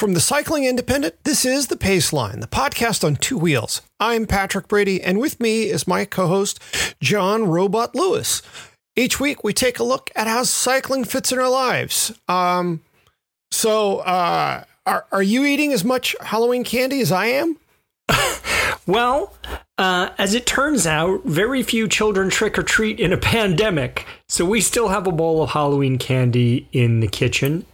From the Cycling Independent, this is The Paceline, the podcast on two wheels. I'm Patrick Brady, and with me is my co host, John Robot Lewis. Each week, we take a look at how cycling fits in our lives. Um, so, uh, are, are you eating as much Halloween candy as I am? Well, uh, as it turns out, very few children trick or treat in a pandemic, so we still have a bowl of Halloween candy in the kitchen.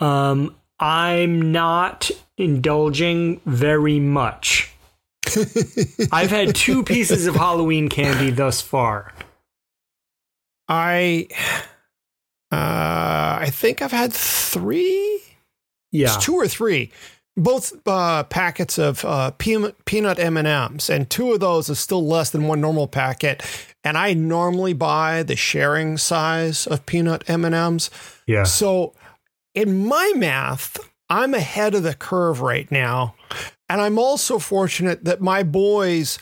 Um, I'm not indulging very much. I've had two pieces of Halloween candy thus far. I, uh, I think I've had three. Yeah, It's two or three. Both uh, packets of uh, peanut peanut M and M's, and two of those is still less than one normal packet. And I normally buy the sharing size of peanut M and M's. yeah. So, in my math, I'm ahead of the curve right now. And I'm also fortunate that my boys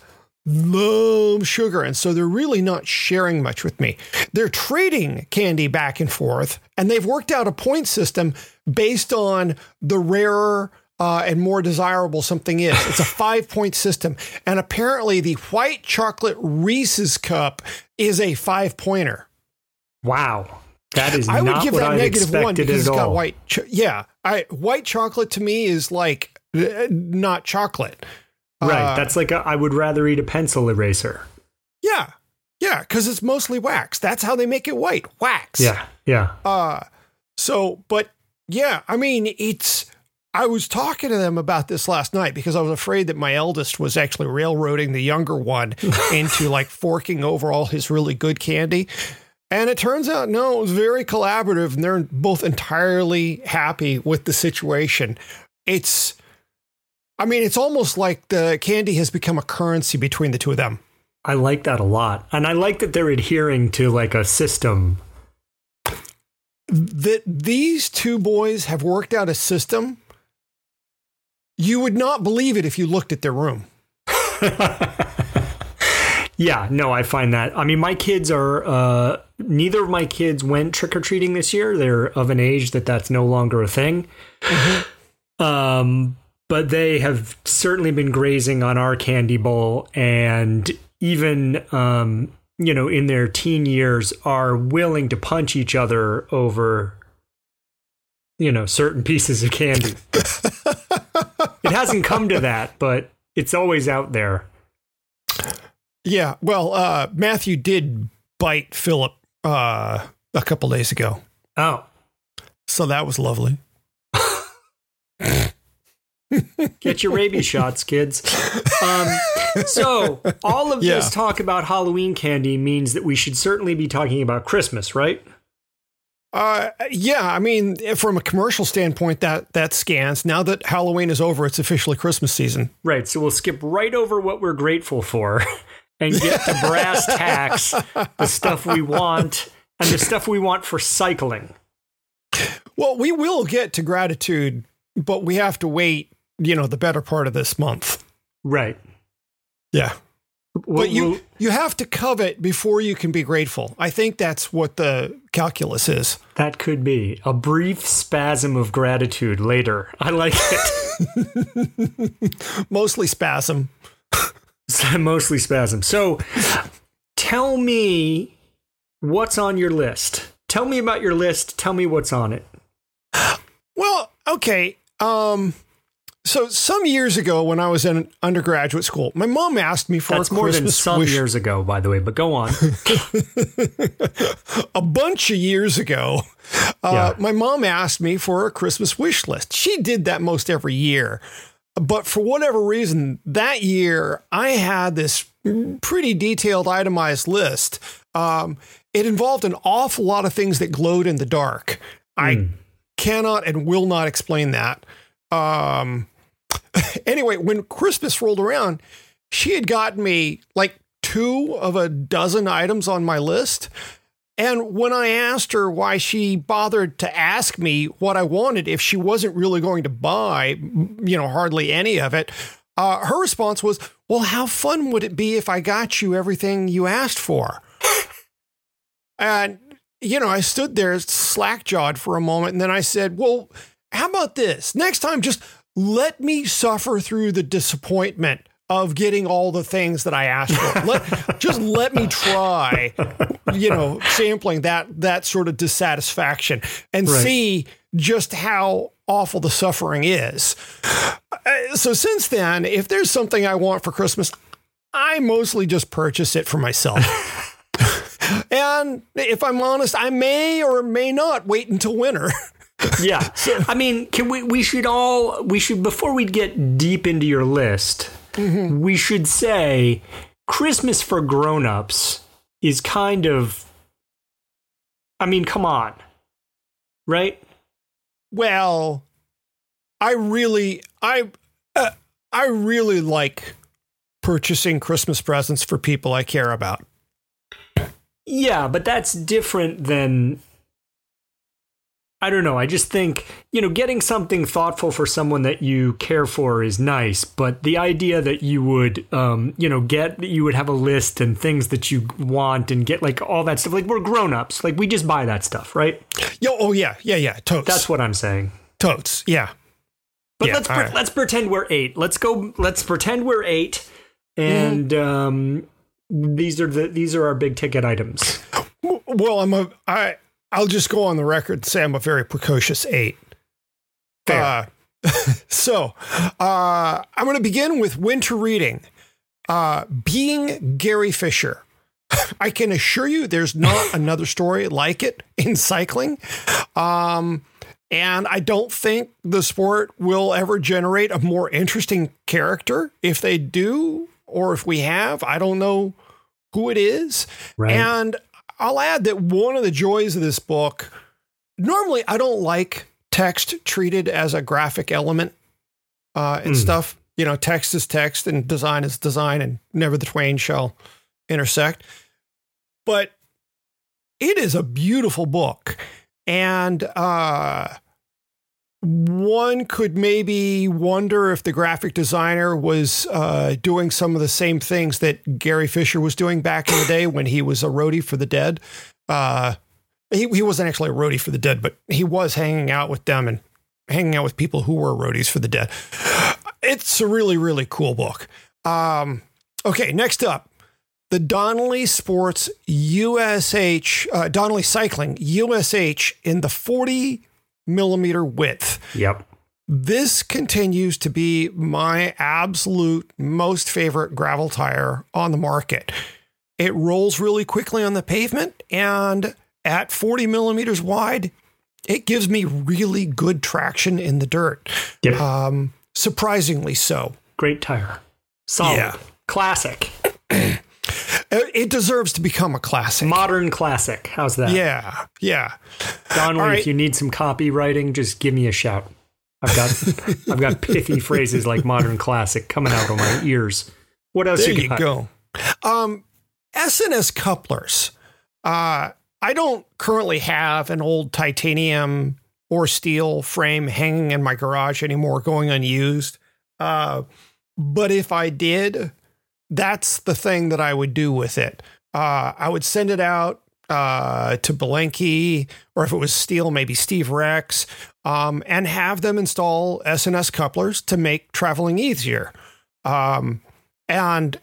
love sugar. And so they're really not sharing much with me. They're trading candy back and forth. And they've worked out a point system based on the rarer uh, and more desirable something is. It's a five point system. And apparently, the white chocolate Reese's cup is a five pointer. Wow, that is I would give that I negative one because it's at got all. white. Cho- yeah, I white chocolate to me is like uh, not chocolate. right, Uh, that's like a, I would rather eat a pencil eraser. yeah, yeah, because it's mostly wax. That's how they make it white, wax. Yeah, yeah. Uh, so, but yeah, I mean, it's. I was talking to them about this last night because I was afraid that my eldest was actually railroading the younger one into like forking over all his really good candy. And it turns out, no, it was very collaborative and they're both entirely happy with the situation. It's, I mean, it's almost like the candy has become a currency between the two of them. I like that a lot. And I like that they're adhering to like a system. that these two boys have worked out a system. You would not believe it if you looked at their room. yeah, no, I find that. I mean, my kids are, uh, neither of my kids went trick or treating this year. They're of an age that that's no longer a thing. Um, but they have certainly been grazing on our candy bowl and even, um, you know, in their teen years are willing to punch each other over, you know, certain pieces of candy. it hasn't come to that, but it's always out there. Yeah, well, uh, Matthew did bite Philip uh, a couple days ago, Oh, so that was lovely. get your rabies shots, kids. Um, so, all of Yeah. this talk about Halloween candy means that we should certainly be talking about Christmas, right? Uh, yeah, I mean, from a commercial standpoint, that that scans. Now that Halloween is over, it's officially Christmas season. Right. So, we'll skip right over what we're grateful for and get to brass tacks, the stuff we want, and the stuff we want for cycling. Well, we will get to gratitude, but we have to wait. You know, the better part of this month. Right. Yeah. We'll- But you we'll- you have to covet before you can be grateful. I think that's what the calculus is. that could be a brief spasm of gratitude later. I like it. Mostly spasm. Mostly spasm. So tell me what's on your list. Tell me about your list. Tell me what's on it. Well, okay. Um so some years ago when I was in undergraduate school, my mom asked me for That's a more Christmas than some wish years ago, by the way, but go on. a bunch of years ago. Uh, Yeah. My mom asked me for a Christmas wish list. She did that most every year. But for whatever reason, that year I had this pretty detailed, itemized list. Um, it involved an awful lot of things that glowed in the dark. I Hmm. cannot and will not explain that. Um, anyway, when Christmas rolled around, she had gotten me like two of a dozen items on my list. And when I asked her why she bothered to ask me what I wanted if she wasn't really going to buy, you know, hardly any of it, uh, her response was, Well, how fun would it be if I got you everything you asked for? and, you know, I stood there slack jawed for a moment and then I said, Well, how about this? Next time, just let me suffer through the disappointment of getting all the things that I asked for. Let, just let me try, you know, sampling that that sort of dissatisfaction and Right. see just how awful the suffering is. Uh, So since then, if there's something I want for Christmas, I mostly just purchase it for myself. and if I'm honest, I may or may not wait until winter. Yeah. I mean, can we we should all we should before we get deep into your list, we should say Christmas for grown-ups is kind of I mean, come on. Right? Well, I really, I, uh, I really like purchasing Christmas presents for people I care about. Yeah, but that's different than I don't know. I just think, you know, getting something thoughtful for someone that you care for is nice, but the idea that you would um, you know, get you would have a list and things that you want and get like all that stuff. Like we're grown-ups. Like we just buy that stuff, right? Yo, oh yeah, yeah, yeah, totes. That's what I'm saying. totes. Yeah, But Yeah, let's pre- right. let's pretend we're 8. Let's go let's pretend we're 8 and um these are the these are our big ticket items. Well, I'm a, I, I'll just go on the record and say I'm a very precocious eight. Fair. Uh, so, uh, I'm going to begin with winter reading. Uh, being Gary Fisher. I can assure you there's not another story like it in cycling. Um, and I don't think the sport will ever generate a more interesting character. If they do, or if we have, I don't know who it is. Right. And I'll add that one of the joys of this book, normally I don't like text treated as a graphic element uh, and Mm. stuff. You know, text is text and design is design, and never the twain shall intersect. But it is a beautiful book. And uh, one could maybe wonder if the graphic designer was uh, doing some of the same things that Gary Fisher was doing back in the day when he was a roadie for the dead. Uh, he, he wasn't actually a roadie for the dead, but he was hanging out with them and hanging out with people who were roadies for the dead. It's a really, really cool book. Um, okay, next up the Donnelly Sports USH, uh, Donnelly Cycling USH in the 40 millimeter width. Yep. This continues to be my absolute most favorite gravel tire on the market. It rolls really quickly on the pavement, and at 40 millimeters wide, it gives me really good traction in the dirt. Yep. Um, surprisingly so. Great tire. Solid. Yeah. Classic. It deserves to become a classic. Modern classic. How's that? yeah, yeah. All right. if you need some copywriting, just give me a shout. I've got I've got pithy phrases like modern classic coming out of my ears. What else There you you got? go. Um, S&S couplers. Uh, I don't currently have an old titanium or steel frame hanging in my garage anymore, going unused. Uh, but if I did, that's the thing that I would do with it. Uh, I would send it out uh, to Belenky, or if it was steel, maybe Steve Rex, um, and have them install S&S couplers to make traveling easier. Um, and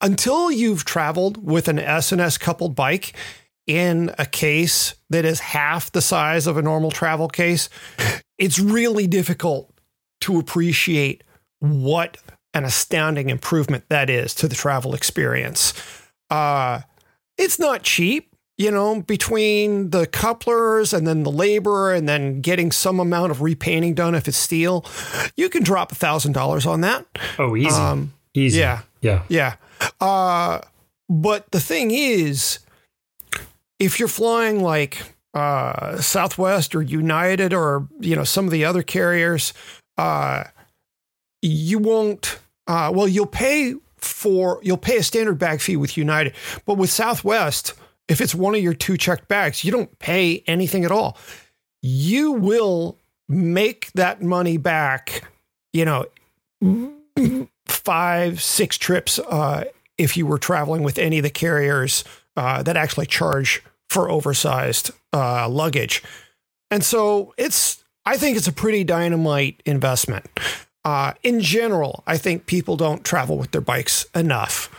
until you've traveled with an S&S coupled bike in a case that is half the size of a normal travel case, it's really difficult to appreciate what an astounding improvement that is to the travel experience. Uh, it's not cheap. You know, between the couplers and then the labor and then getting some amount of repainting done if it's steel, you can drop a thousand dollars on that. Oh, easy. Um, easy. yeah. Yeah. Yeah. Uh, but the thing is, if you're flying like uh, Southwest or United or you know some of the other carriers, uh, you won't. Uh, well, you'll pay for you'll pay a standard bag fee with United, but with Southwest, if it's one of your two checked bags, you don't pay anything at all. You will make that money back. You know, five six trips uh, if you were traveling with any of the carriers uh, that actually charge for oversized uh, luggage. And so it's, I think it's a pretty dynamite investment. Uh, in general, I think people don't travel with their bikes enough.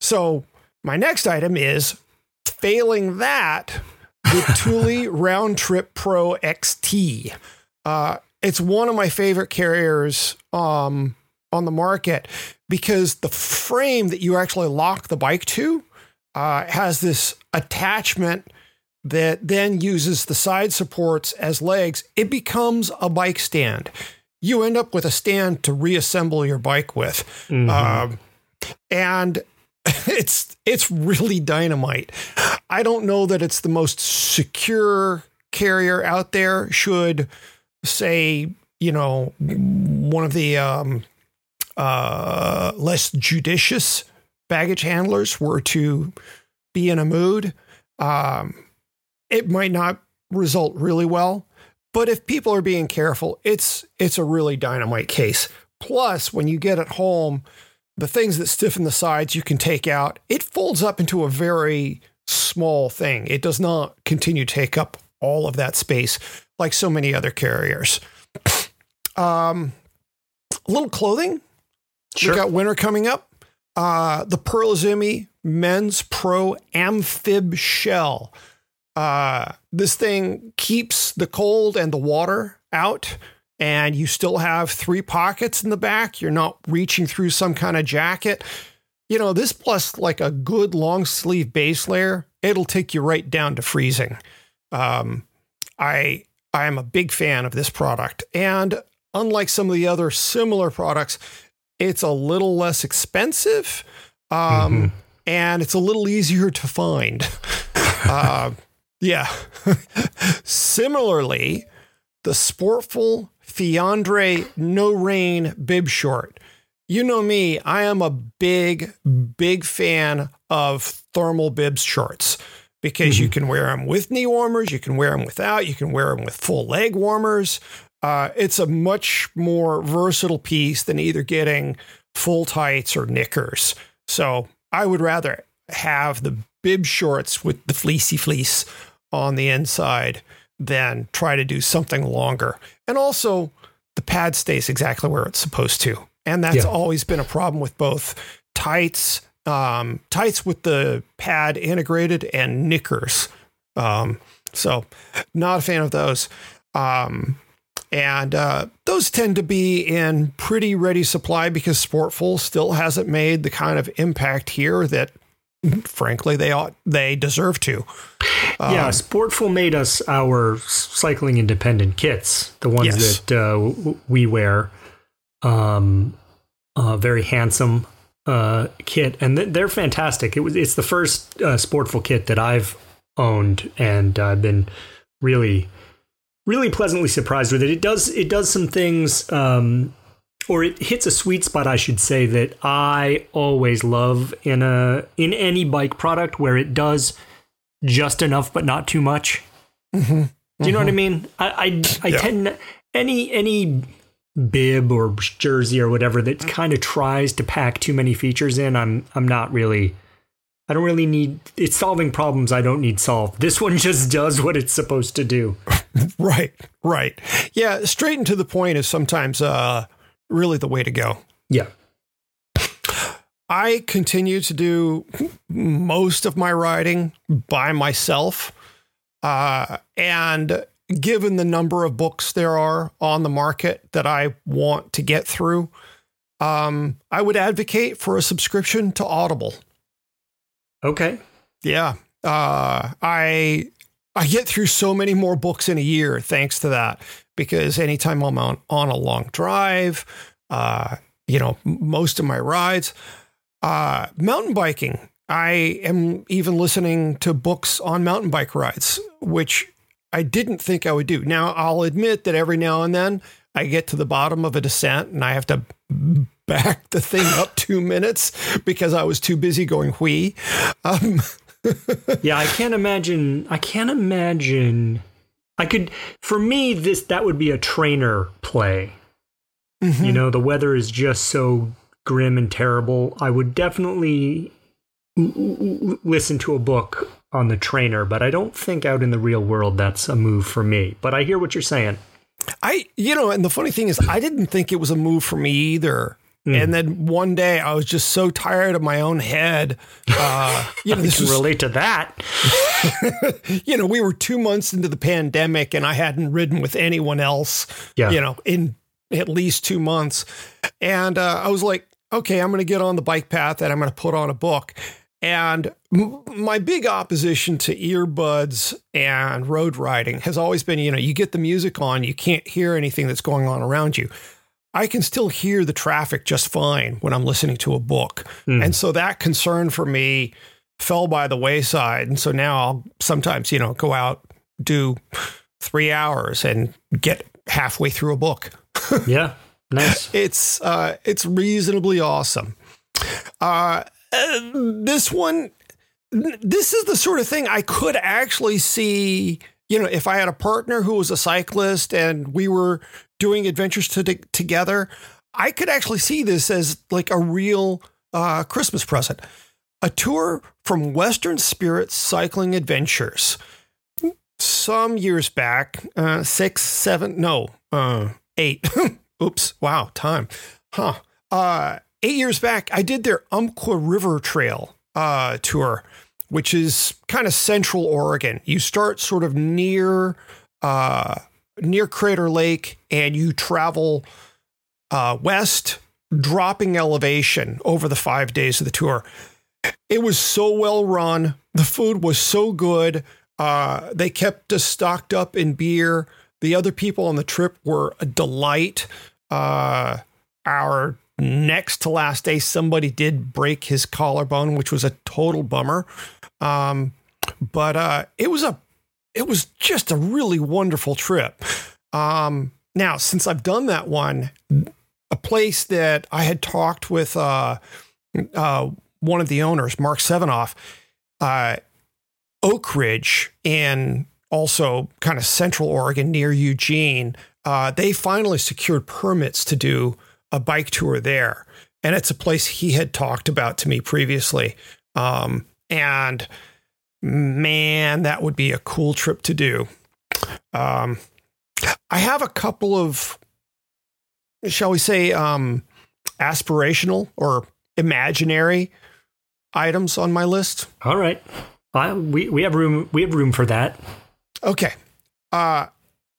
So my next item is failing that, the Thule RoundTrip Pro XT. Uh, it's one of my favorite carriers um, on the market because the frame that you actually lock the bike to uh, has this attachment that then uses the side supports as legs. It becomes a bike stand. You end up with a stand to reassemble your bike with, mm-hmm. um, and it's it's really dynamite. I don't know that it's the most secure carrier out there. Should say you know one of the um, uh, less judicious baggage handlers were to be in a mood, um, it might not result really well. But if people are being careful, it's it's a really dynamite case. Plus, when you get it home, the things that stiffen the sides you can take out. It folds up into a very small thing. It does not continue to take up all of that space like so many other carriers. Um, a little clothing. Sure. We got winter coming up. Uh, the Pearl Izumi Men's Pro Amphib Shell. Uh, this thing keeps the cold and the water out, and you still have three pockets in the back. You're not reaching through some kind of jacket. You know, this plus like a good long sleeve base layer, it'll take you right down to freezing. Um, I I am a big fan of this product, and unlike some of the other similar products, it's a little less expensive, um, mm-hmm. and it's a little easier to find. uh, yeah. Similarly, the Sportful Fiandre No Rain bib short. You know me, I am a big, big fan of thermal bib shorts because mm-hmm. you can wear them with knee warmers, you can wear them without, you can wear them with full leg warmers. Uh, it's a much more versatile piece than either getting full tights or knickers. So I would rather have the bib shorts with the fleecy fleece on the inside than try to do something longer. And also, the pad stays exactly where it's supposed to. And that's yeah. always been a problem with both tights, um, tights with the pad integrated, and knickers. Um, so, not a fan of those. Um, and uh, those tend to be in pretty ready supply because Sportful still hasn't made the kind of impact here that, frankly, they ought they deserve to. Um, yeah, Sportful made us our cycling independent kits, the ones yes. that uh, we wear. Um, uh, very handsome uh, kit, and they're fantastic. It was it's the first uh, Sportful kit that I've owned, and I've been really really pleasantly surprised with it. It does it does some things, um, or it hits a sweet spot, I should say, that I always love in a in any bike product where it does just enough but not too much. Mm-hmm. Do you know mm-hmm. what I mm-hmm. mean? I I, I yeah. tend any any bib or jersey or whatever that kind of tries to pack too many features in. I'm I'm not really I don't really need it's solving problems I don't need solved. This one just does what it's supposed to do. right, right. Yeah, straight and to the point is sometimes uh, really the way to go. Yeah. I continue to do most of my riding by myself. Uh, and given the number of books there are on the market that I want to get through, um, I would advocate for a subscription to Audible. Okay. Yeah. Uh, I I get through so many more books in a year thanks to that because anytime I'm on, on a long drive, uh, you know, most of my rides, uh, mountain biking I am even listening to books on mountain bike rides, which I didn't think I would do. Now, I'll admit that every now and then I get to the bottom of a descent and I have to back the thing up two minutes because I was too busy going whee. Um, yeah, I can't imagine. I can't imagine. I could, for me, this that would be a trainer play. Mm-hmm. You know, the weather is just so grim and terrible. I would definitely listen to a book on the trainer, but I don't think out in the real world that's a move for me. But I hear what you're saying. I, you know, and the funny thing is, I didn't think it was a move for me either. Mm. And then one day I was just so tired of my own head. Uh, you know, this can was, relate to that. you know, we were two months into the pandemic and I hadn't ridden with anyone else, yeah. you know, in at least two months. And uh, I was like, okay, I'm going to get on the bike path and I'm going to put on a book. And my big opposition to earbuds and road riding has always been, you know, you get the music on, you can't hear anything that's going on around you. I can still hear the traffic just fine when I'm listening to a book. Mm. And so that concern for me fell by the wayside. And so now I'll sometimes, you know, go out, do three hours and get halfway through a book. yeah. Nice. It's uh it's reasonably awesome. Uh this one, this is the sort of thing I could actually see. You know, if I had a partner who was a cyclist and we were doing adventures to, together, I could actually see this as like a real uh, Christmas present. A tour from Western Spirit Cycling Adventures. Some years back, uh, six, seven, no, uh, eight. Oops, wow, time. Huh. Uh, eight years back, I did their Umpqua River Trail uh, tour, which is kind of central Oregon. You start sort of near uh, near Crater Lake, and you travel uh, west, dropping elevation over the five days of the tour. It was so well run. The food was so good. Uh, they kept us stocked up in beer. The other people on the trip were a delight. Uh, our next to last day, somebody did break his collarbone, which was a total bummer. Um, but uh, it was a it was just a really wonderful trip. Um, now, since I've done that one, a place that I had talked with uh, uh, one of the owners, Mark Sevenoff, uh, Oakridge, and also kind of central Oregon near Eugene, uh, they finally secured permits to do a bike tour there. And it's a place he had talked about to me previously. Um, and man, that would be a cool trip to do. Um, I have a couple of, shall we say, um, aspirational or imaginary items on my list. All right, we we have room. We have room for that. Okay. Uh,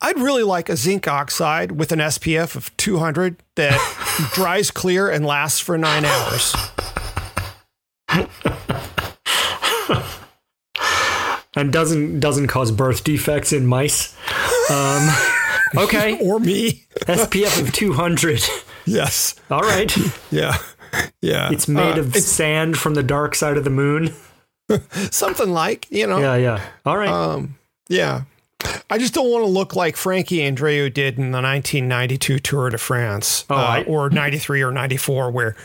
I'd really like a zinc oxide with an SPF of 200 that dries clear and lasts for nine hours. and doesn't doesn't cause birth defects in mice. Um, okay, or me. SPF of 200. Yes. All right. Yeah. Yeah. It's made uh, of it's, sand from the dark side of the moon. Something like, you know. Yeah, yeah. All right. Um, yeah. I just don't want to look like Frankie Andreu did in the 1992 Tour de France, oh, uh, I, or 93 or 94, where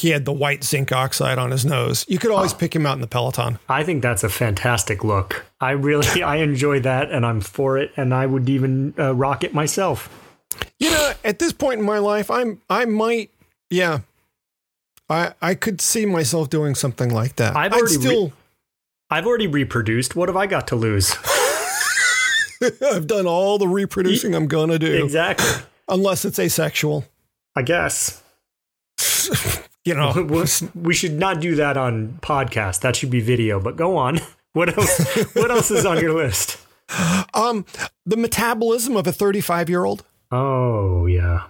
he had the white zinc oxide on his nose. You could always oh, pick him out in the peloton. I think that's a fantastic look. I really, I enjoy that, and I'm for it, and I would even uh, rock it myself. You know, at this point in my life, I'm, I might, yeah, I, I could see myself doing something like that. I've already still. Re- I've already reproduced. What have I got to lose? I've done all the reproducing I'm gonna do. Exactly. Unless it's asexual. I guess. You know, we should not do that on podcast. That should be video. But go on. What else? what else is on your list? Um, the metabolism of a 35 year old. Oh yeah,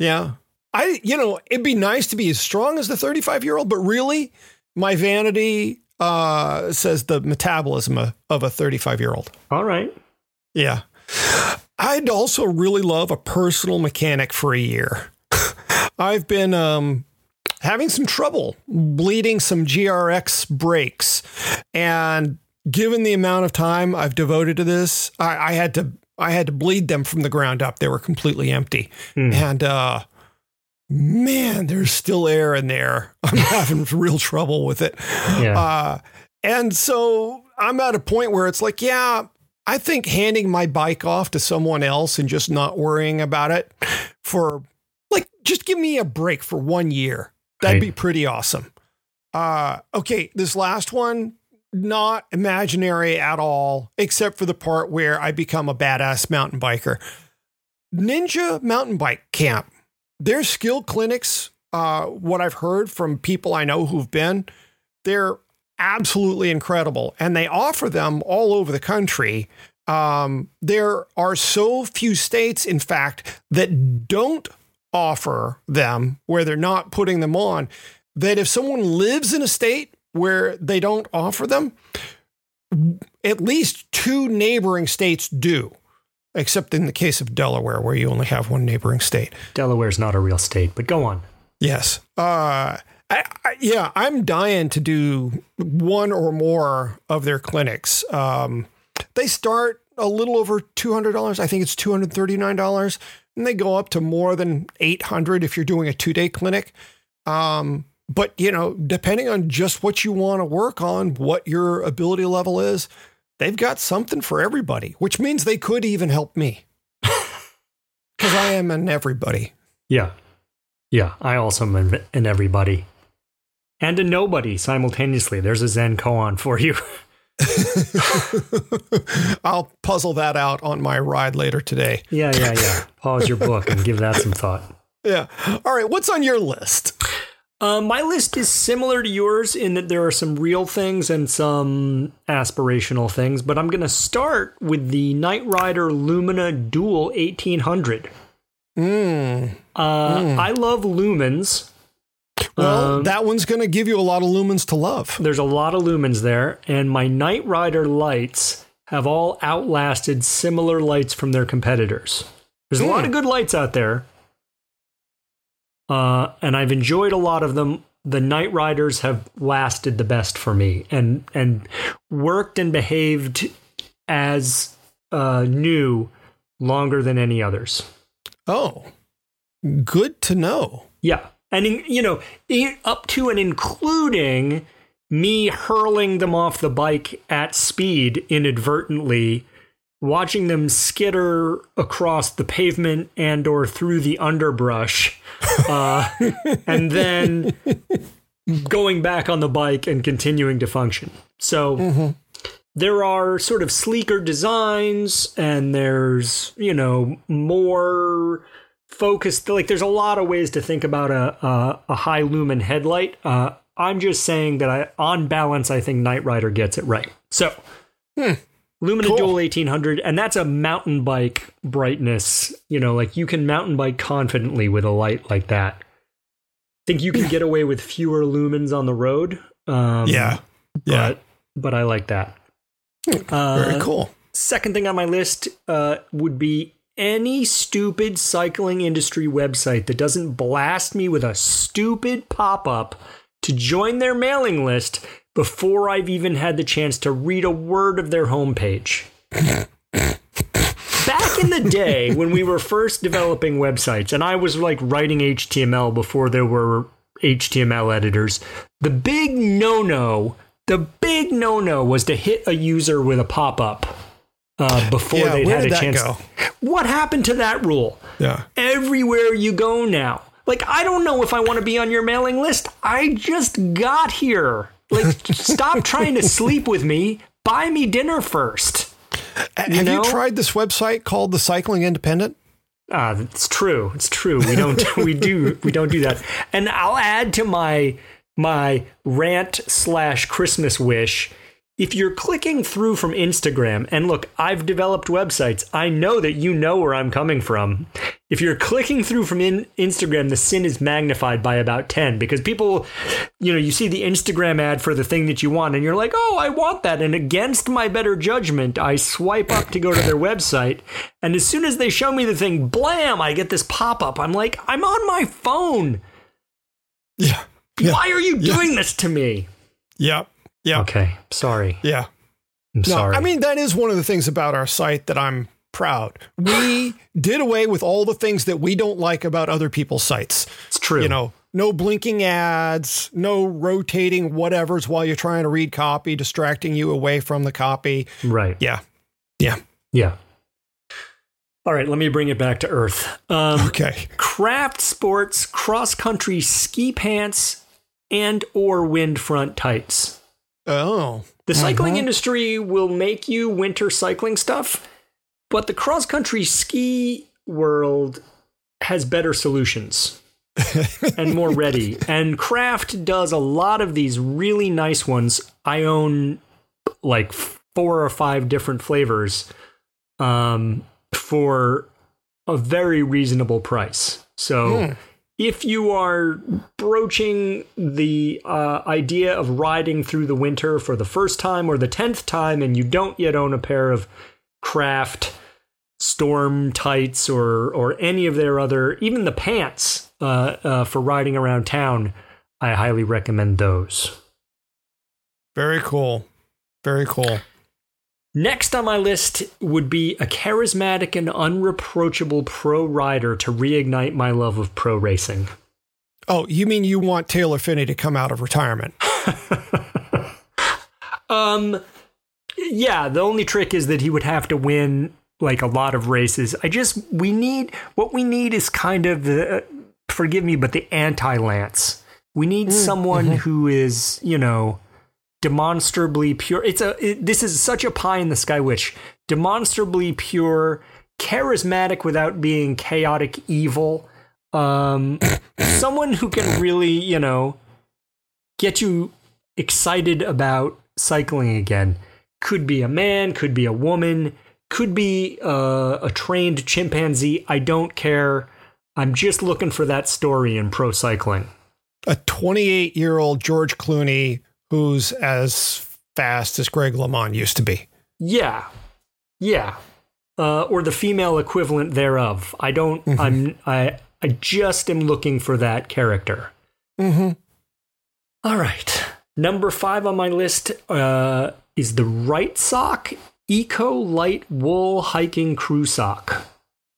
yeah. I, you know, it'd be nice to be as strong as the 35 year old, but really, my vanity uh, says the metabolism of, of a 35 year old. All right. Yeah. I'd also really love a personal mechanic for a year. I've been um having some trouble bleeding some GRX brakes. And given the amount of time I've devoted to this, I, I had to I had to bleed them from the ground up. They were completely empty. Hmm. And uh man, there's still air in there. I'm having real trouble with it. Yeah. Uh and so I'm at a point where it's like, yeah, I think handing my bike off to someone else and just not worrying about it for like just give me a break for one year. That'd Right. be pretty awesome. Uh okay, this last one not imaginary at all except for the part where I become a badass mountain biker. Ninja Mountain Bike Camp. Their skill clinics, uh, what I've heard from people I know who've been, they're absolutely incredible. And they offer them all over the country. Um, there are so few states, in fact, that don't offer them where they're not putting them on that if someone lives in a state where they don't offer them, at least two neighboring states do, except in the case of Delaware, where you only have one neighboring state. Delaware's not a real state, but go on. Yes. Uh, I, I, yeah, I'm dying to do one or more of their clinics. Um, they start a little over $200. I think it's $239. And they go up to more than 800 if you're doing a two day clinic. Um, but, you know, depending on just what you want to work on, what your ability level is, they've got something for everybody, which means they could even help me. Because I am an everybody. Yeah. Yeah. I also am an an everybody and a nobody simultaneously. There's a Zen koan for you. I'll puzzle that out on my ride later today. yeah, yeah, yeah. Pause your book and give that some thought. Yeah. All right. What's on your list? Um, my list is similar to yours in that there are some real things and some aspirational things, but I'm going to start with the NiteRider Lumina Dual 1800. Mm. Uh, I love lumens. Well, Um, that one's going to give you a lot of lumens to love. There's a lot of lumens there, and my NiteRider lights have all outlasted similar lights from their competitors. There's a lot Hmm. of good lights out there, uh, and I've enjoyed a lot of them. The NiteRiders have lasted the best for me, and and worked and behaved as uh, new longer than any others. Oh, good to know. Yeah. And, you know, up to and including me hurling them off the bike at speed inadvertently, watching them skitter across the pavement and or through the underbrush, uh, and then going back on the bike and continuing to function. So there are sort of sleeker designs and there's, you know, more focused like there's a lot of ways to think about a a, a high lumen headlight. Uh, I'm just saying that I on balance I think NiteRider gets it right. So Lumina Cool. Dual 1800 and that's a mountain bike brightness, you know, like you can mountain bike confidently with a light like that. I think you can get away with fewer lumens on the road. Um, yeah. Yeah. but but I like that. Very Uh, cool. Second thing on my list uh, would be any stupid cycling industry website that doesn't blast me with a stupid pop up to join their mailing list before I've even had the chance to read a word of their homepage. Back in the day when we were first developing websites, and I was like writing HTML before there were HTML editors, the big no no, the big no no was to hit a user with a pop up uh, before Yeah, they'd where had a that chance. go? What happened to that rule? Yeah. Everywhere you go now. Like, I don't know if I want to be on your mailing list. I just got here. Like, stop trying to sleep with me. Buy me dinner first. Have know? you tried this website called the Cycling Independent? Ah, it's true. It's true. We don't we do we don't do that. And I'll add to my my rant slash Christmas wish. If you're clicking through from Instagram, and look, I've developed websites. I know that you know where I'm coming from. If you're clicking through from in Instagram, the sin is magnified by about 10 because people, you know, you see the Instagram ad for the thing that you want and you're like, oh, I want that. And against my better judgment, I swipe up to go to their website. And as soon as they show me the thing, blam, I get this pop up. I'm like, I'm on my phone. Yeah. Why are you doing this to me? Yep. Yep. Okay, sorry. Yeah. I'm No, sorry. I mean that is one of the things about our site that I'm proud. We did away with all the things that we don't like about other people's sites. it's true. You know, no blinking ads, no rotating whatevers while you're trying to read copy, distracting you away from the copy. right? Yeah. Yeah. Yeah. All right, let me bring it back to Earth. Um, Okay. craft sports, cross country ski pants, and or wind front tights. Oh. The cycling Mhm. industry will make you winter cycling stuff, but the cross country ski world has better solutions and more ready. And Craft does a lot of these really nice ones. I own like four or five different flavors um, for a very reasonable price. So Hmm. If you are broaching the uh, idea of riding through the winter for the first time or the tenth time, and you don't yet own a pair of Craft storm tights or or any of their other, even the pants uh, uh, for riding around town, I highly recommend those. Very cool. Very cool. Next on my list would be a charismatic and unreproachable pro rider to reignite my love of pro racing. Oh, you mean you want Taylor Phinney to come out of retirement? Um, yeah, the only trick is that he would have to win like a lot of races. I just we need what we need is kind of the forgive me, but the anti Lance. We need someone who is you know demonstrably pure. It's a it, this is such a pie in the sky witch. Demonstrably pure, charismatic without being chaotic evil. Um, someone who can really you know get you excited about cycling again. Could be a man, could be a woman, could be uh, a trained chimpanzee. I don't care. I'm just looking for that story in pro cycling. A 28 year old George Clooney who's as fast as Greg LeMond used to be. Yeah, yeah, uh, or the female equivalent thereof. I don't. I'm. I. I just am looking for that character. Mm-hmm. All right. Number five on my list uh, is the Wrightsock Eco Light Wool Hiking Crew Sock.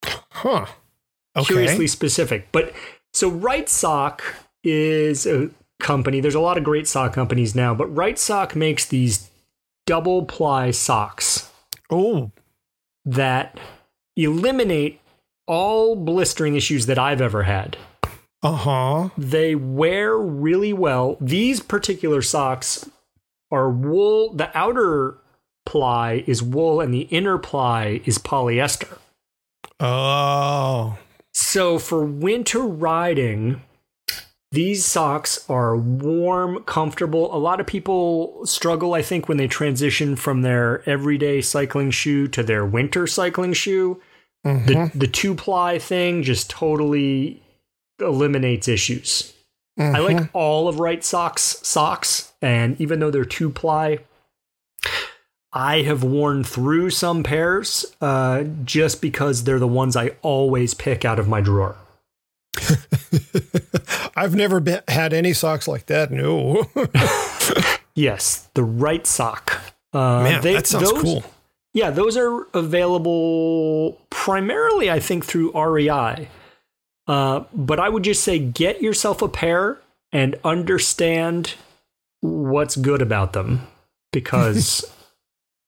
Huh. Okay. Curiously specific. But so Wrightsock is a company. There's a lot of great sock companies now, but Wrightsock makes these double ply socks Oh, that eliminate all blistering issues that I've ever had. uh huh. They wear really well. These particular socks are wool. The outer ply is wool and the inner ply is polyester. Oh, So for winter riding, these socks are warm, comfortable. A lot of people struggle, I think, when they transition from their everyday cycling shoe to their winter cycling shoe. The, the two ply thing just totally eliminates issues. I like all of Wrightsock's socks, and even though they're two ply, I have worn through some pairs uh, just because they're the ones I always pick out of my drawer. I've never been, had any socks like that. No. Yes, the Wrightsock. Uh, Man, they- that sounds those- cool. Yeah, those are available primarily, I think, through REI. Uh, but I would just say get yourself a pair and understand what's good about them because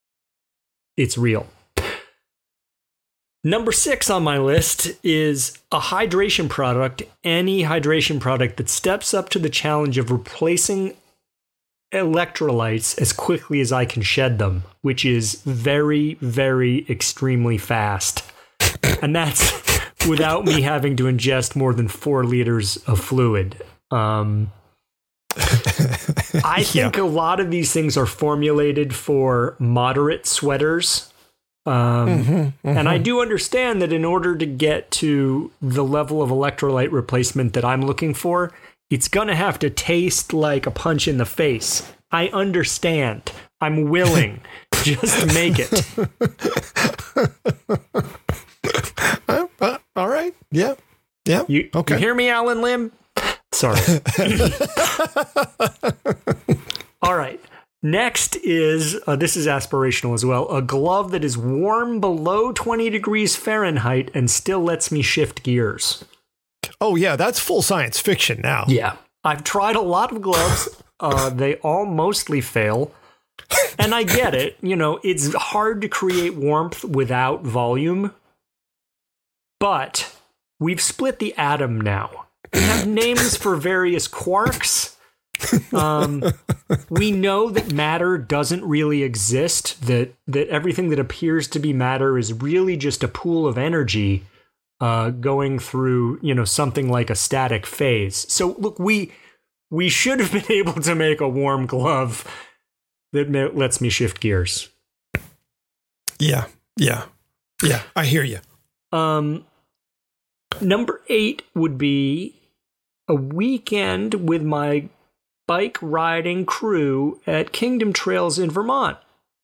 it's real. Number six on my list is a hydration product, any hydration product that steps up to the challenge of replacing electrolytes as quickly as I can shed them, which is very, very extremely fast. And that's without me having to ingest more than four liters of fluid. Um, I think a lot of these things are formulated for moderate sweaters. Um, And I do understand that in order to get to the level of electrolyte replacement that I'm looking for, it's going to have to taste like a punch in the face. I understand. I'm willing. Just make it. Uh, uh, all right. Yeah. Yeah. You, Okay. you hear me, Allen Lim? Sorry. All right. Next is uh, this is aspirational as well. A glove that is warm below 20 degrees Fahrenheit and still lets me shift gears. Oh yeah, that's full science fiction now. Yeah. I've tried a lot of gloves. Uh, they all mostly fail. And I get it. You know, it's hard to create warmth without volume. But we've split the atom now. We have names for various quarks. Um, we know that matter doesn't really exist. That that everything that appears to be matter is really just a pool of energy uh, going through, you know, something like a static phase. So look, we we should have been able to make a warm glove that ma- lets me shift gears. Yeah, yeah, yeah. I hear you. Um, number eight would be a weekend with my bike riding crew at Kingdom Trails in Vermont,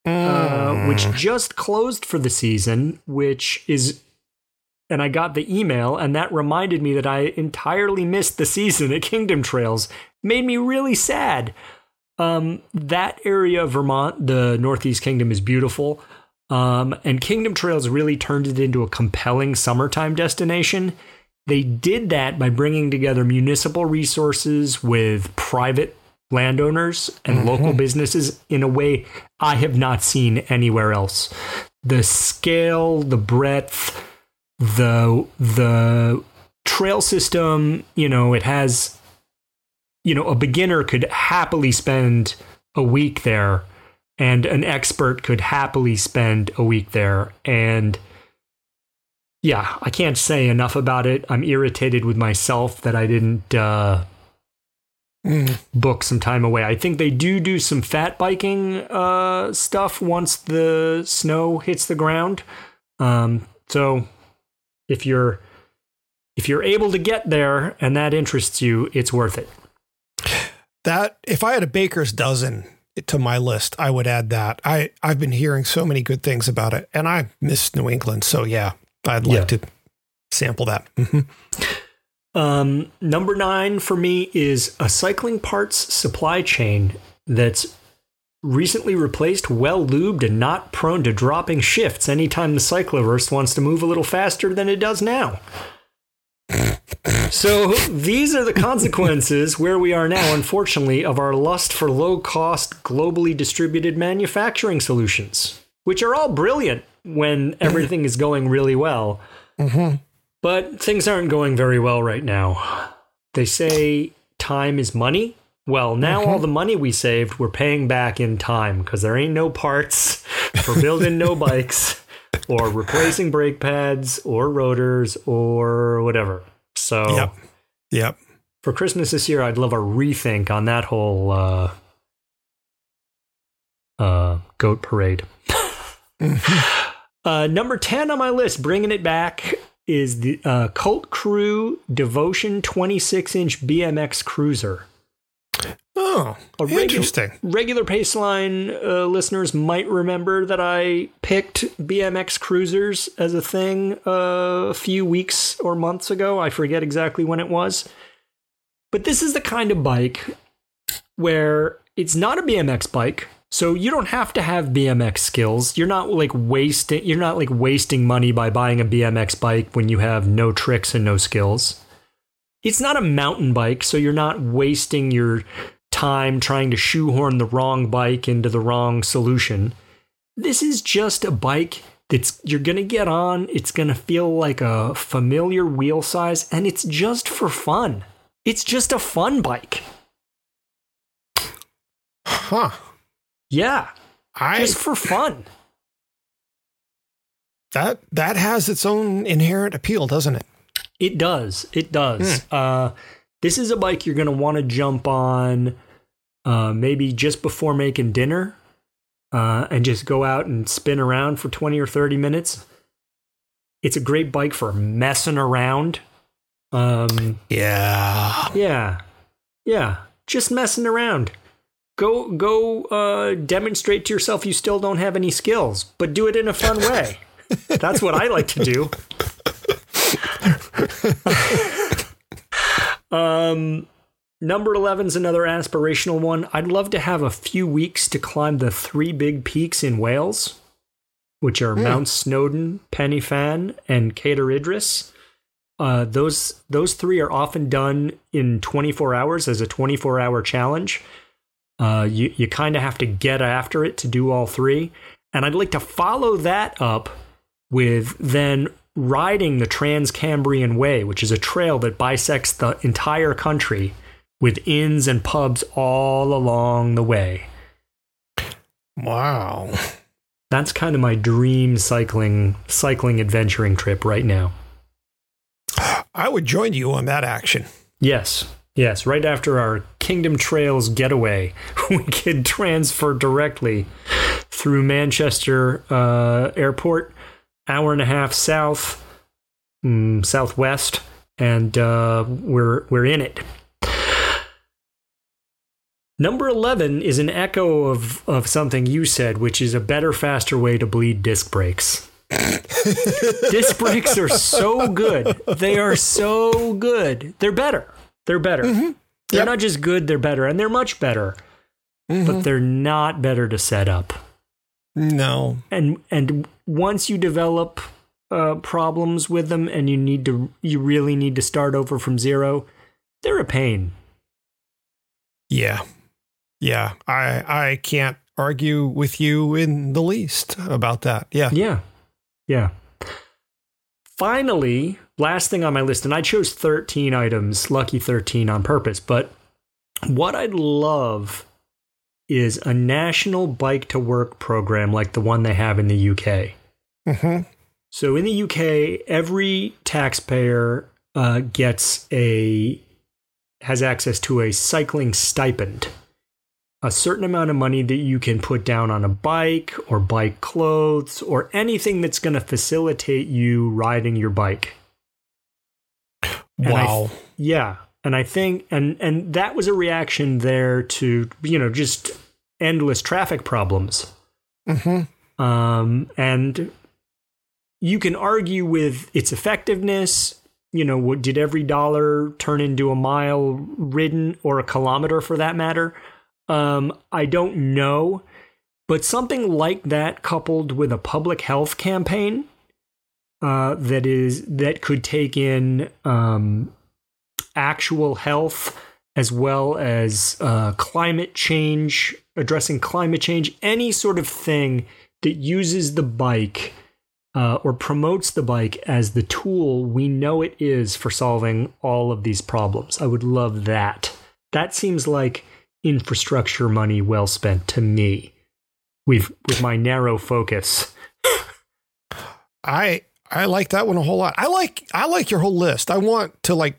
uh, which just closed for the season, which is. And I got the email, and that reminded me that I entirely missed the season at Kingdom Trails. Made me really sad. Um, that area of Vermont, the Northeast Kingdom, is beautiful. Um, and Kingdom Trails really turned it into a compelling summertime destination. They did that by bringing together municipal resources with private landowners and mm-hmm. local businesses in a way I have not seen anywhere else. The scale, the breadth, the the trail system, you know, it has you know, a beginner could happily spend a week there and an expert could happily spend a week there and yeah, I can't say enough about it. I'm irritated with myself that I didn't uh, book some time away. I think they do do some fat biking uh, stuff once the snow hits the ground. Um, so if you're if you're able to get there and that interests you, it's worth it. That if I had a baker's dozen to my list, I would add that. I I've been hearing so many good things about it, and I miss New England. So yeah, I'd like Yeah. to sample that. Mhm. Um, number nine for me is a cycling parts supply chain that's recently replaced, well lubed, and not prone to dropping shifts anytime the cycloverse wants to move a little faster than it does now. So these are the consequences where we are now, unfortunately, of our lust for low cost, globally distributed manufacturing solutions, which are all brilliant when everything is going really well. But things aren't going very well right now. They say time is money. Well, now all the money we saved, we're paying back in time because there ain't no parts for building no bikes or replacing brake pads or rotors or whatever. So Yep. Yep. for Christmas this year, I'd love a rethink on that whole uh, uh, goat parade. uh, number 10 on my list, bringing it back, is the uh, Cult Crew Devotion 26 inch BMX Cruiser. Oh, A regu- interesting. Regular Paceline uh, listeners might remember that I picked BMX cruisers as a thing uh, a few weeks or months ago. I forget exactly when it was. But this is the kind of bike where it's not a BMX bike, so you don't have to have BMX skills. You're not like wasting you're not like wasting money by buying a BMX bike when you have no tricks and no skills. It's not a mountain bike, so you're not wasting your time trying to shoehorn the wrong bike into the wrong solution. This is just a bike that's you're going to get on, it's going to feel like a familiar wheel size and it's just for fun. It's just a fun bike. Huh. Yeah, I just for fun. that that has its own inherent appeal, doesn't it? It does. It does. Uh, this is a bike you're going to want to jump on uh, maybe just before making dinner uh, and just go out and spin around for 20 or 30 minutes. It's a great bike for messing around. Um, Yeah. yeah. Yeah. Just messing around. Go go uh, demonstrate to yourself you still don't have any skills, but do it in a fun way. That's what I like to do. um Number 11 is another aspirational one. I'd love to have a few weeks to climb the three big peaks in Wales, which are Mount Snowdon, Pen y Fan, and Cader Idris. Uh, those those three are often done in 24 hours as a 24 hour challenge. Uh, you you kind of have to get after it to do all three, and I'd like to follow that up with then riding the Trans Cambrian Way, which is a trail that bisects the entire country with inns and pubs all along the way. Wow. That's kind of my dream cycling cycling adventuring trip right now. I would join you on that action. Yes. Yes, right after our Kingdom Trails getaway, we could transfer directly through Manchester uh, Airport, hour and a half south, mm, southwest, and uh, we're we're in it. Number 11 is an echo of, of something you said, which is a better, faster way to bleed disc brakes. disc brakes are so good. They are so good. They're better. They're better. Mm-hmm. They're not just good, they're better. And they're much better. Mm-hmm. But they're not better to set up. No. And and once you develop uh, problems with them and you need to you really need to start over from zero, they're a pain. Yeah. Yeah, I I can't argue with you in the least about that. Yeah. Yeah. Yeah. Finally, last thing on my list, and I chose 13 items, lucky 13 on purpose, but what I'd love is a national bike to work program like the one they have in the UK. Mm-hmm. So in the UK, every taxpayer uh, gets a has access to a cycling stipend a certain amount of money that you can put down on a bike or bike clothes or anything that's going to facilitate you riding your bike. Wow. Th- yeah. And I think and and that was a reaction there to, you know, just endless traffic problems. Mm-hmm. Um, and you can argue with its effectiveness. You know, what, did every dollar turn into a mile ridden or a kilometer for that matter? Um, I don't know, but something like that coupled with a public health campaign uh, that is that could take in um, actual health as well as uh, climate change, addressing climate change, any sort of thing that uses the bike uh, or promotes the bike as the tool we know it is for solving all of these problems. I would love that. That seems like infrastructure money well spent to me with with my narrow focus. I I like that one a whole lot. I like I like your whole list. I want to like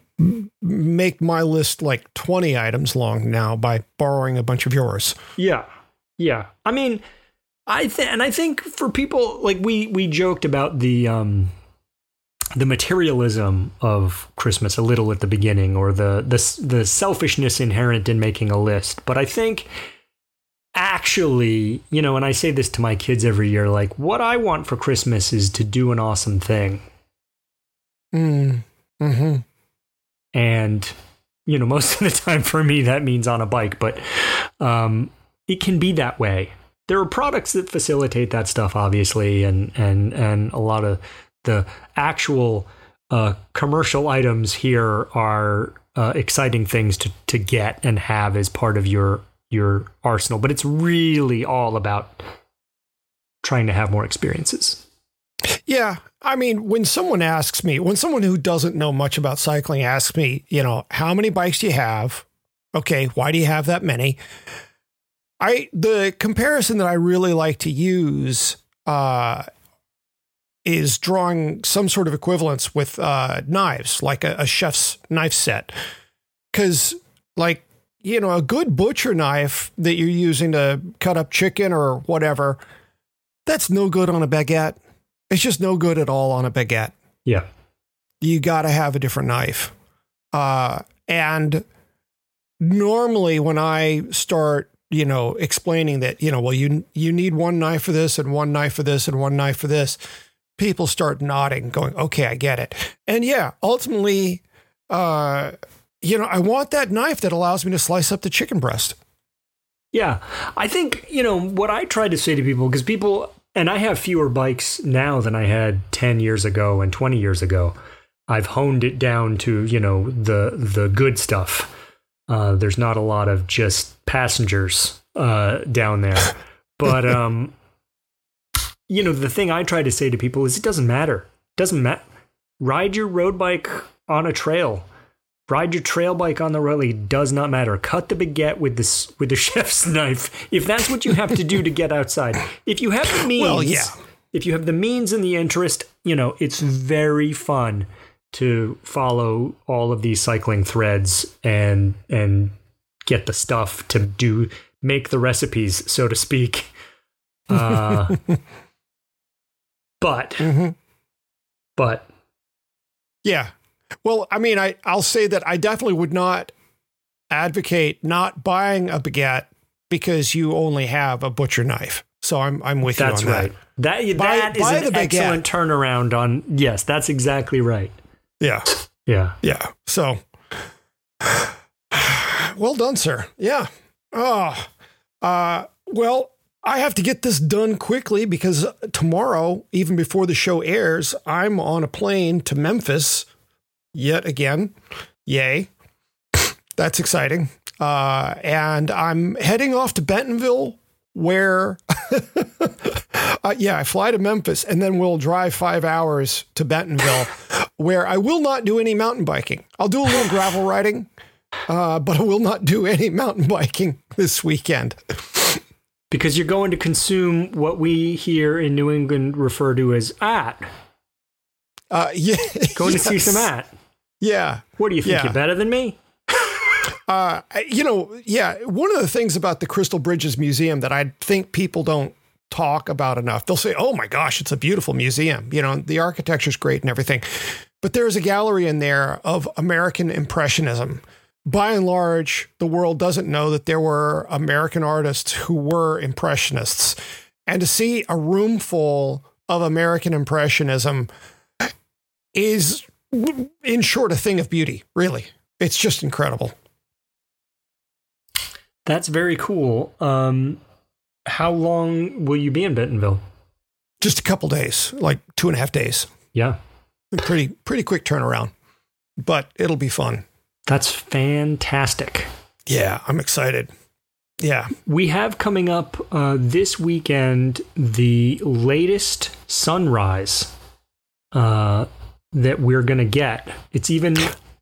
make my list like 20 items long now by borrowing a bunch of yours. Yeah. Yeah. I mean, I think and I think for people like we we joked about the um the materialism of Christmas a little at the beginning, or the the the selfishness inherent in making a list. But I think actually, you know, and I say this to my kids every year, like what I want for Christmas is to do an awesome thing. Mm. Hmm. And you know, most of the time for me that means on a bike, but um, it can be that way. There are products that facilitate that stuff, obviously, and and and a lot of the actual uh, commercial items here are uh, exciting things to to get and have as part of your your arsenal. But it's really all about trying to have more experiences. Yeah. I mean, when someone asks me, when someone who doesn't know much about cycling asks me, you know, how many bikes do you have? Okay, why do you have that many? I the comparison that I really like to use uh, is drawing some sort of equivalence with uh, knives, like a, a chef's knife set. Because, like, you know, a good butcher knife that you're using to cut up chicken or whatever, that's no good on a baguette. It's just no good at all on a baguette. Yeah. You got to have a different knife. Uh, and normally when I start, you know, explaining that, you know, well, you you need one knife for this and one knife for this and one knife for this, people start nodding, going, okay, I get it. And yeah, ultimately, uh, you know, I want that knife that allows me to slice up the chicken breast. Yeah. I think, you know, what I try to say to people, because people, and I have fewer bikes now than I had 10 years ago and 20 years ago. I've honed it down to, you know, the the good stuff. Uh, there's not a lot of just passengers uh, down there. But um, you know, the thing I try to say to people is it doesn't matter. It doesn't matter. Ride your road bike on a trail. Ride your trail bike on the rally It does not matter. Cut the baguette with this with the chef's knife if that's what you have to do to get outside. If you have the means, Well, yeah. if you have the means and the interest, you know it's very fun to follow all of these cycling threads and and get the stuff to do make the recipes, so to speak. Uh, but Mhm. but Yeah. Well, I mean, I, I'll say that I definitely would not advocate not buying a baguette because you only have a butcher knife. So I'm I'm with that's you on right. that. That Buy- that is buy an excellent turnaround on. Yes, that's exactly right. Yeah. Yeah. Yeah. So well done, sir. Yeah. Oh. Uh well, I have to get this done quickly because tomorrow, even before the show airs, I'm on a plane to Memphis yet again. Yay. That's exciting. Uh, and I'm heading off to Bentonville, where, uh, yeah, I fly to Memphis and then we'll drive five hours to Bentonville, where I will not do any mountain biking. I'll do a little gravel riding, uh, but I will not do any mountain biking this weekend. Because you're going to consume what we here in New England refer to as at. Uh, yeah, Going to see some at. Yeah, What do you think? Yeah. You're better than me? Uh, you know, yeah, one of the things about the Crystal Bridges Museum that I think people don't talk about enough, they'll say, oh my gosh, it's a beautiful museum. You know, the architecture's great and everything. But there's a gallery in there of American Impressionism. By and large, the world doesn't know that there were American artists who were Impressionists. And to see a room full of American Impressionism is, in short, a thing of beauty, really. It's just incredible. That's very cool. Um, how long will you be in Bentonville? just a couple days, like two and a half days. Yeah, Pretty pretty quick turnaround, but it'll be fun. that's fantastic. Yeah, I'm excited. Yeah, We have coming up uh, this weekend the latest sunrise uh, that we're going to get. It's even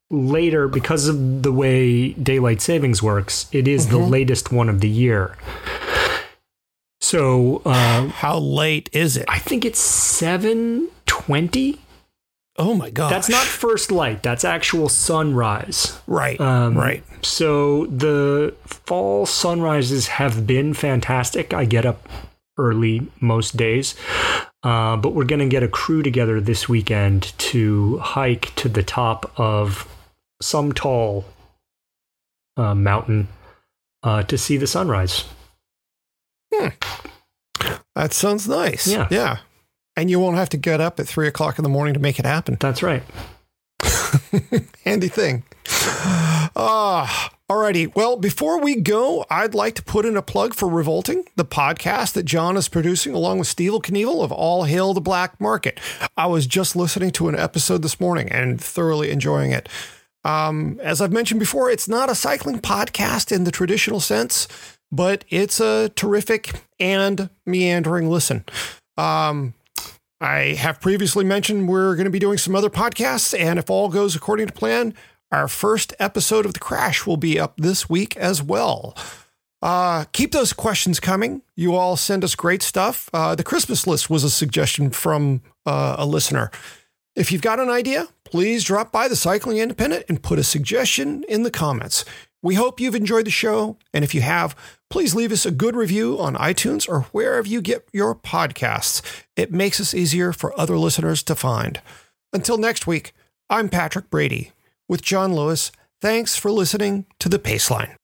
later because of the way daylight savings works. It is the Mhm. latest one of the year. So uh, how late is it? I think it's seven twenty. Oh my god, That's not first light. That's actual sunrise. right. Um, right. So the fall sunrises have been fantastic. I get up early most days, uh, but we're going to get a crew together this weekend to hike to the top of some tall uh, mountain uh, to see the sunrise. That sounds nice. Yeah. yeah. And you won't have to get up at three o'clock in the morning to make it happen. That's right. Handy thing. Ah, alrighty. Well, before we go, I'd like to put in a plug for Revolting, the podcast that John is producing along with Steve Knievel of All Hail the Black Market. I was just listening to an episode this morning and thoroughly enjoying it. Um, as I've mentioned before, it's not a cycling podcast in the traditional sense, but it's a terrific and meandering listen. Um, I have previously mentioned we're going to be doing some other podcasts, and if all goes according to plan, our first episode of The Crash will be up this week as well. Uh, keep those questions coming. You all send us great stuff. Uh, the Christmas list was a suggestion from uh, a listener. If you've got an idea, please drop by the Cycling Independent and put a suggestion in the comments. We hope you've enjoyed the show, and if you have, please leave us a good review on iTunes or wherever you get your podcasts. It makes us easier for other listeners to find. Until next week, I'm Patrick Brady with John Lewis. Thanks for listening to The Paceline.